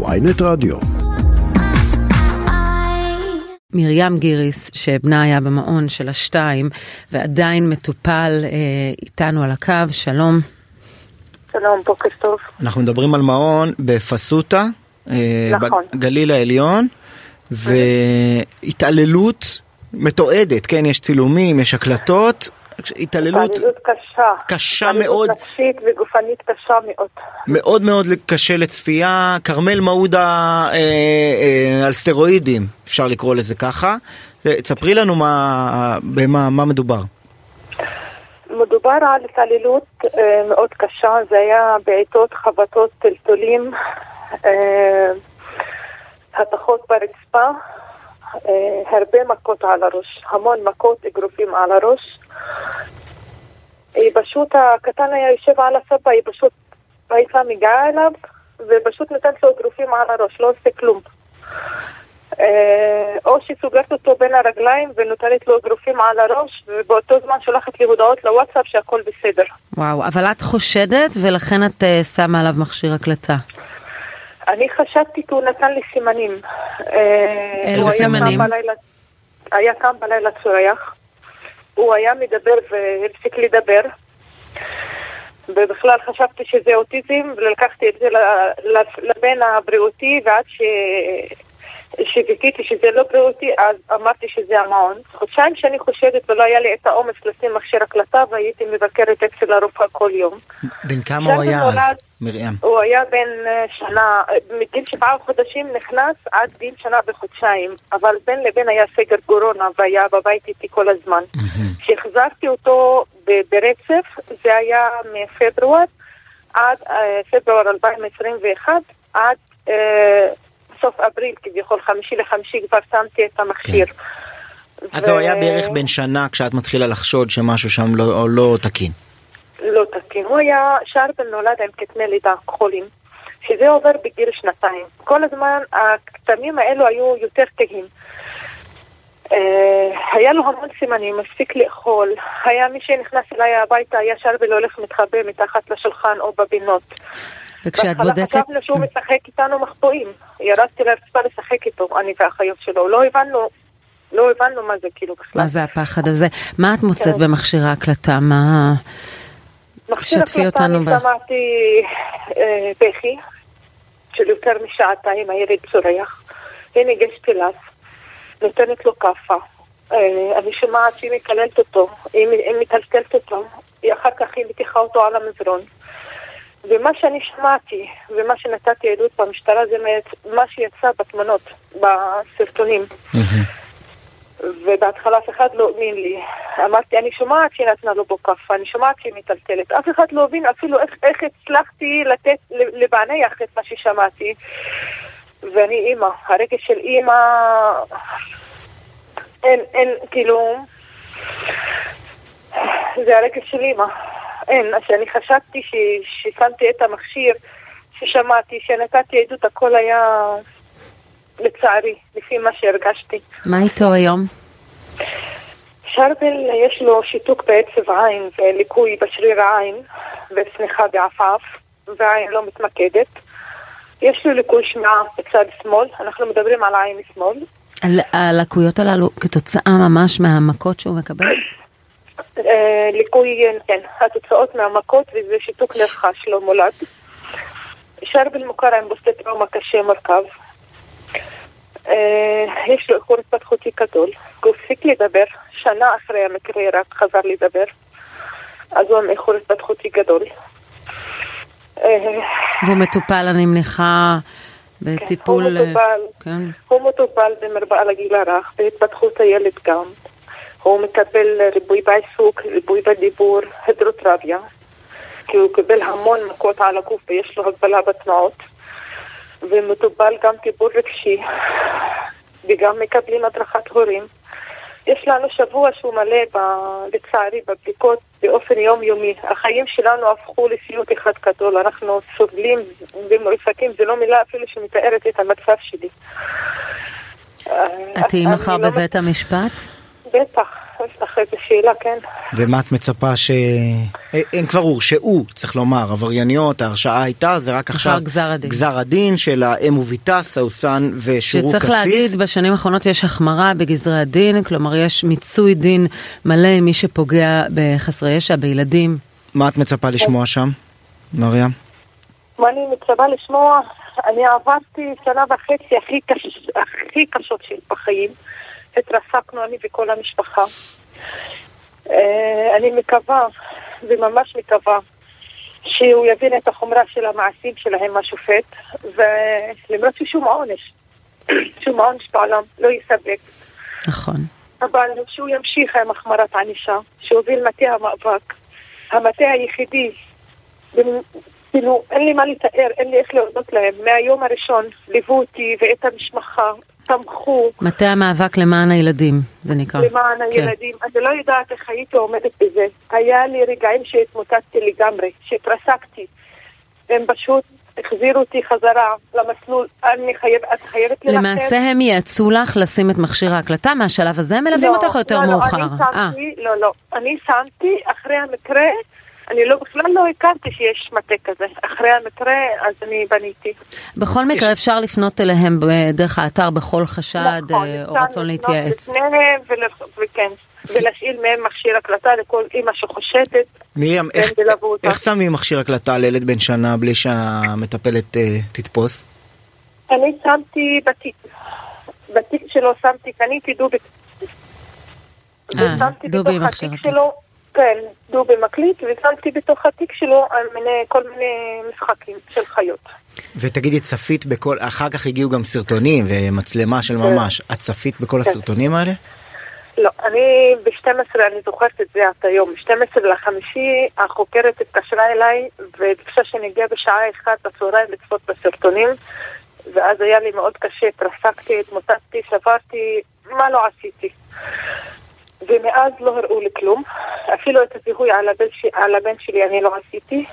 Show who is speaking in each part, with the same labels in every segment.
Speaker 1: ויינט רדיו.
Speaker 2: מרים גיריס, שבנה היה במעון של השתיים ועדיין מטופל אה, איתנו על הקו, שלום.
Speaker 3: שלום, בוקר טוב.
Speaker 4: אנחנו מדברים על מעון בפסוטה, אה,
Speaker 3: נכון.
Speaker 4: בגליל העליון, והתעללות מתועדת, כן, יש צילומים, יש הקלטות, התעללות
Speaker 3: התעללות קשה.
Speaker 4: קשה מאוד.
Speaker 3: התעללות נפשית וגופנית קשה מאוד.
Speaker 4: מאוד מאוד קשה לצפייה, כרמל מעודה אה, אה, על סטרואידים, אפשר לקרוא לזה ככה. אה, תספרי לנו מה, במה מה מדובר.
Speaker 3: מדובר על התעללות אה, מאוד קשה, זה היה בעיטות, חבטות, טלטולים, אה, התכות ברצפה, הרבה מכות על הראש, המון מכות, אגרופים על הראש. היא פשוט, הקטן היה יושב על הספה, היא פשוט הייתה מגיעה אליו, ופשוט נותנת לו אגרופים על הראש, לא עושה כלום. אה, או שהיא סוגרת אותו בין הרגליים ונותנת לו אגרופים על הראש, ובאותו זמן שולחת לי הודעות לוואטסאפ שהכל בסדר.
Speaker 2: וואו, אבל את חושדת ולכן את אה, שמה עליו מכשיר הקלטה.
Speaker 3: אני חשבתי כי הוא נתן לי סימנים. אה,
Speaker 2: איזה סימנים?
Speaker 3: היה קם בלילה צורח, הוא היה מדבר והפסיק לדבר, ובכלל חשבתי שזה אוטיזם, ולקחתי את זה לבן הבריאותי, ועד ש... שוויקיתי שזה לא בריאותי, אז אמרתי שזה המעון. חודשיים שאני חושדת ולא היה לי את האומץ לשים מכשיר הקלטה, והייתי מבקרת אצל הרופאה כל יום.
Speaker 4: בן כמה הוא היה אז, מרים?
Speaker 3: הוא היה בן אה, שנה, אה, מגיל שבעה חודשים נכנס עד גיל שנה וחודשיים, אבל בין לבין היה סגר קורונה והיה בבית איתי כל הזמן. כשהחזרתי אותו ברצף, זה היה מפברואר עד אה, פברואר 2021, עד סוף אפריל כביכול, חמישי לחמישי כבר שמתי את המכשיר.
Speaker 4: אז
Speaker 3: ו-
Speaker 4: הוא היה בערך בן שנה כשאת מתחילה לחשוד שמשהו שם לא, לא תקין.
Speaker 3: לא תקין. הוא היה, שרבן נולד עם קטני לידה כחולים, שזה עובר בגיל שנתיים. כל הזמן הכתמים האלו היו יותר כהים. אה, היה לו המון סימנים, מספיק לאכול. היה מי שנכנס אליי הביתה, היה שרבל הולך מתחבא מתחת לשולחן או בבינות.
Speaker 2: וכשאת בודקת...
Speaker 3: חשבנו שהוא משחק איתנו מחבואים. ירדתי לרצפה לשחק איתו, אני והאחיות שלו. לא הבנו, לא הבנו מה זה כאילו בכלל.
Speaker 2: מה זה הפחד הזה? מה את מוצאת
Speaker 3: כן.
Speaker 2: במכשיר ההקלטה? מה...
Speaker 3: מכשיר
Speaker 2: שתפי אותנו
Speaker 3: אני
Speaker 2: ב-
Speaker 3: שמעתי אה, בכי של יותר משעתיים, הילד צורח. ניגשת אליו, נותנת לו כאפה. אה, אני שומעת שהיא מקללת אותו, היא, מטלטלת אותו, אחר כך היא מטיחה אותו על המזרון. ומה שאני שמעתי, ומה שנתתי עדות במשטרה, זה מה- שיצא בתמונות, בסרטונים. ובהתחלה אף אחד לא האמין לי. אמרתי, אני שומעת שהיא נתנה לו בו כאפה, אני שומעת שהיא מטלטלת. אף אחד לא הבין אפילו איך, איך הצלחתי לתת, לפענח את מה ששמעתי. ואני אימא, הרגש של אימא... אין, אין, כאילו... זה הרגש של אימא. אין, אז אני חשבתי ששמתי את המכשיר, ששמעתי, שנתתי עדות, הכל היה... לצערי, לפי מה שהרגשתי.
Speaker 2: מה איתו היום?
Speaker 3: שרבל יש לו שיתוק בעצב עין וליקוי בשריר העין וצניחה בעפעף והעין לא מתמקדת. יש לו ליקוי שמיעה בצד שמאל, אנחנו מדברים על עין שמאל.
Speaker 2: הלקויות הללו כתוצאה ממש מהמכות שהוא מקבל?
Speaker 3: אה, ליקוי, כן, התוצאות מהמכות וזה שיתוק לב חש לא מולד. שרבל מוכר עם בוסטי טראומה קשה מורכב. אה, יש לו איחור התפתחותי גדול. הוא הפסיק לדבר, שנה אחרי המקרה רק חזר לדבר. אז הוא עם איחור התפתחותי גדול. אה,
Speaker 2: והוא מטופל, אני מניחה, בטיפול...
Speaker 3: הוא מטופל.
Speaker 2: כן.
Speaker 3: הוא מטופל במרפאה לגיל הרך, בהתפתחות הילד גם. הוא מקבל ריבוי בעיסוק, ריבוי בדיבור, הידרוטרפיה. כי הוא קיבל המון מכות על הגוף ויש לו הגבלה בתנועות. ומטופל גם טיפול רגשי, וגם מקבלים הדרכת הורים. יש לנו שבוע שהוא מלא, ב, לצערי, בבדיקות באופן יומיומי. החיים שלנו הפכו לסיוט אחד גדול. אנחנו סובלים ומועסקים, זו לא מילה אפילו שמתארת את המצב שלי.
Speaker 2: את תהיי
Speaker 3: אני
Speaker 2: מחר
Speaker 3: לא
Speaker 2: בבית המשפט?
Speaker 3: בטח, יש לך איזה שאלה, כן?
Speaker 4: ומה את מצפה ש... אה, הם כבר הורשעו, צריך לומר, עברייניות, ההרשעה הייתה, זה רק עכשיו
Speaker 2: גזר הדין.
Speaker 4: גזר הדין של האם וביתה, סאוסן ושורוק
Speaker 2: שצריך
Speaker 4: קסיס.
Speaker 2: להגיד, בשנים האחרונות יש החמרה בגזרי הדין, כלומר יש מיצוי דין מלא עם מי שפוגע בחסרי ישע, בילדים.
Speaker 4: מה את מצפה לשמוע שם, מרים?
Speaker 3: מה אני מצפה לשמוע? אני עברתי שנה וחצי הכי, קש... הכי קשות שלי בחיים. התרסקנו אני וכל המשפחה. אה, אני מקווה, וממש מקווה, שהוא יבין את החומרה של המעשים שלהם, השופט, ולמרות ששום עונש, שום עונש בעולם לא יספק.
Speaker 2: נכון.
Speaker 3: אבל שהוא ימשיך עם החמרת ענישה, שהוביל מטה המאבק, המטה היחידי, כאילו אין לי מה לתאר, אין לי איך להודות להם. מהיום הראשון ליוו אותי ואת המשפחה, תמכו.
Speaker 2: מטה המאבק למען הילדים, זה נקרא.
Speaker 3: למען
Speaker 2: כן.
Speaker 3: הילדים. אני לא יודעת איך הייתי עומדת בזה. היה לי רגעים שהתמוטטתי לגמרי, שהתרסקתי. הם פשוט החזירו אותי חזרה למסלול, אני חייבת, את חייבת ללכת.
Speaker 2: למעשה הם יעצו לך לשים את מכשיר ההקלטה מהשלב הזה, הם מלווים
Speaker 3: לא,
Speaker 2: אותך יותר
Speaker 3: לא,
Speaker 2: מאוחר.
Speaker 3: לא,
Speaker 2: אה,
Speaker 3: אני שמתי, לא, לא. אני שמתי אחרי המקרה, אני לא, בכלל לא הכרתי שיש מטה כזה. אחרי המקרה, אז אני בניתי.
Speaker 2: בכל מקרה אפשר לפנות אליהם דרך האתר בכל חשד
Speaker 3: נכון,
Speaker 2: אה, או
Speaker 3: אפשר
Speaker 2: רצון
Speaker 3: לפנות
Speaker 2: להתייעץ.
Speaker 3: לפניהם ול- וכן, ולהשאיל מהם מכשיר הקלטה לכל אימא שחושדת.
Speaker 4: מרים,
Speaker 3: והם
Speaker 4: איך. איך שמים מכשיר הקלטה על ילד בן שנה בלי שהמטפלת אה, תתפוס?
Speaker 3: אני שמתי בתיק, בתיק שלו שמתי, קניתי דובי.
Speaker 2: אה,
Speaker 3: ושמתי
Speaker 2: דובי
Speaker 3: בתוך
Speaker 2: מכשיר
Speaker 3: התיק
Speaker 2: הקלטה.
Speaker 3: שלו, כן, דובי מקליט, ושמתי בתוך התיק שלו על מיני, כל מיני משחקים של חיות.
Speaker 4: ותגידי, צפית בכל, אחר כך הגיעו גם סרטונים ומצלמה של
Speaker 3: כן.
Speaker 4: ממש, את צפית בכל הסרטונים האלה?
Speaker 3: לא, אני ב-12, אני זוכרת את זה עד היום, ב-12 לחמישי החוקרת התקשרה אליי וביקשה שאני אגיע בשעה אחת בצהריים לצפות בסרטונים ואז היה לי מאוד קשה, התרסקתי, התמוטטתי, שברתי, מה לא עשיתי. ומאז לא הראו לי כלום, אפילו את הזיהוי על הבן, ש... על הבן שלי אני לא עשיתי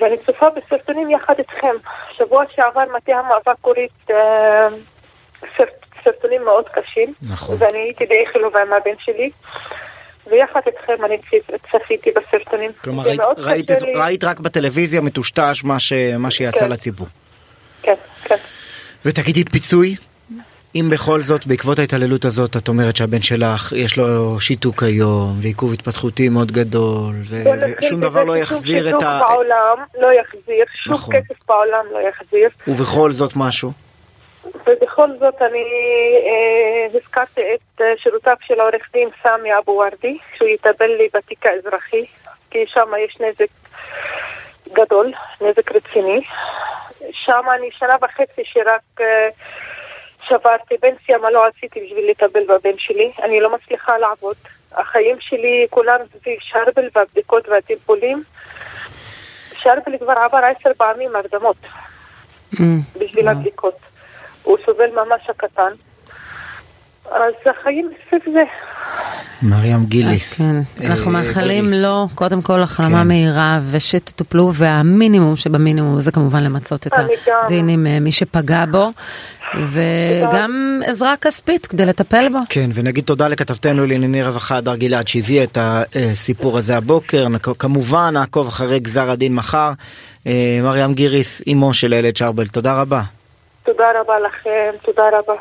Speaker 3: ואני צופה בסרטונים יחד איתכם. שבוע שעבר מטה המאבק הוריד אה, סרט, סרטונים מאוד קשים
Speaker 4: נכון.
Speaker 3: ואני הייתי די חילובה עם הבן שלי ויחד איתכם אני צפ- צפיתי בסרטונים.
Speaker 4: כלומר, ראית, ראית,
Speaker 3: קשה לי.
Speaker 4: ראית רק בטלוויזיה מטושטש מה, ש, מה שיצא
Speaker 3: כן.
Speaker 4: לציבור.
Speaker 3: כן, כן.
Speaker 4: ותגידי, פיצוי? אם בכל זאת, בעקבות ההתעללות הזאת, את אומרת שהבן שלך, יש לו שיתוק היום, ועיכוב התפתחותי מאוד גדול, ו-
Speaker 3: בוא נתחיל
Speaker 4: ושום דבר לא יחזיר את ה...
Speaker 3: בעולם לא יחזיר, שום
Speaker 4: נכון.
Speaker 3: כסף בעולם לא יחזיר.
Speaker 4: ובכל זאת משהו.
Speaker 3: ובכל זאת אני אה, הזכרתי את אה, שירותיו של העורך דין סמי אבו ורדי, שהוא יטפל לי בתיק האזרחי, כי שם יש נזק גדול, נזק רציני. שם אני שנה וחצי שרק אה, שברתי פנסיה, מה לא עשיתי בשביל לטפל בבן שלי. אני לא מצליחה לעבוד. החיים שלי כולם סביב שרבל והבדיקות והטיפולים. שרבל כבר עבר עשר פעמים הרדמות.
Speaker 2: Mm,
Speaker 3: בשביל. הבדיקות. הוא סובל ממש הקטן. אז החיים סביב זה.
Speaker 4: מרים גיליס.
Speaker 2: כן, אנחנו
Speaker 4: אה,
Speaker 2: מאחלים
Speaker 4: גיליס.
Speaker 2: לו קודם כל החלמה
Speaker 4: כן.
Speaker 2: מהירה ושתטופלו והמינימום שבמינימום זה כמובן למצות את. הדין עם אה, מי שפגע בו וגם עזרה כספית כדי לטפל בו.
Speaker 4: כן, ונגיד תודה לכתבתנו לענייני רווחה הדר גלעד שהביאה את הסיפור הזה הבוקר. כמובן נעקוב אחרי גזר הדין מחר. אה, מרים גיריס, אמו של הילד שרבל, תודה רבה.
Speaker 3: תודה רבה לכם, תודה רבה.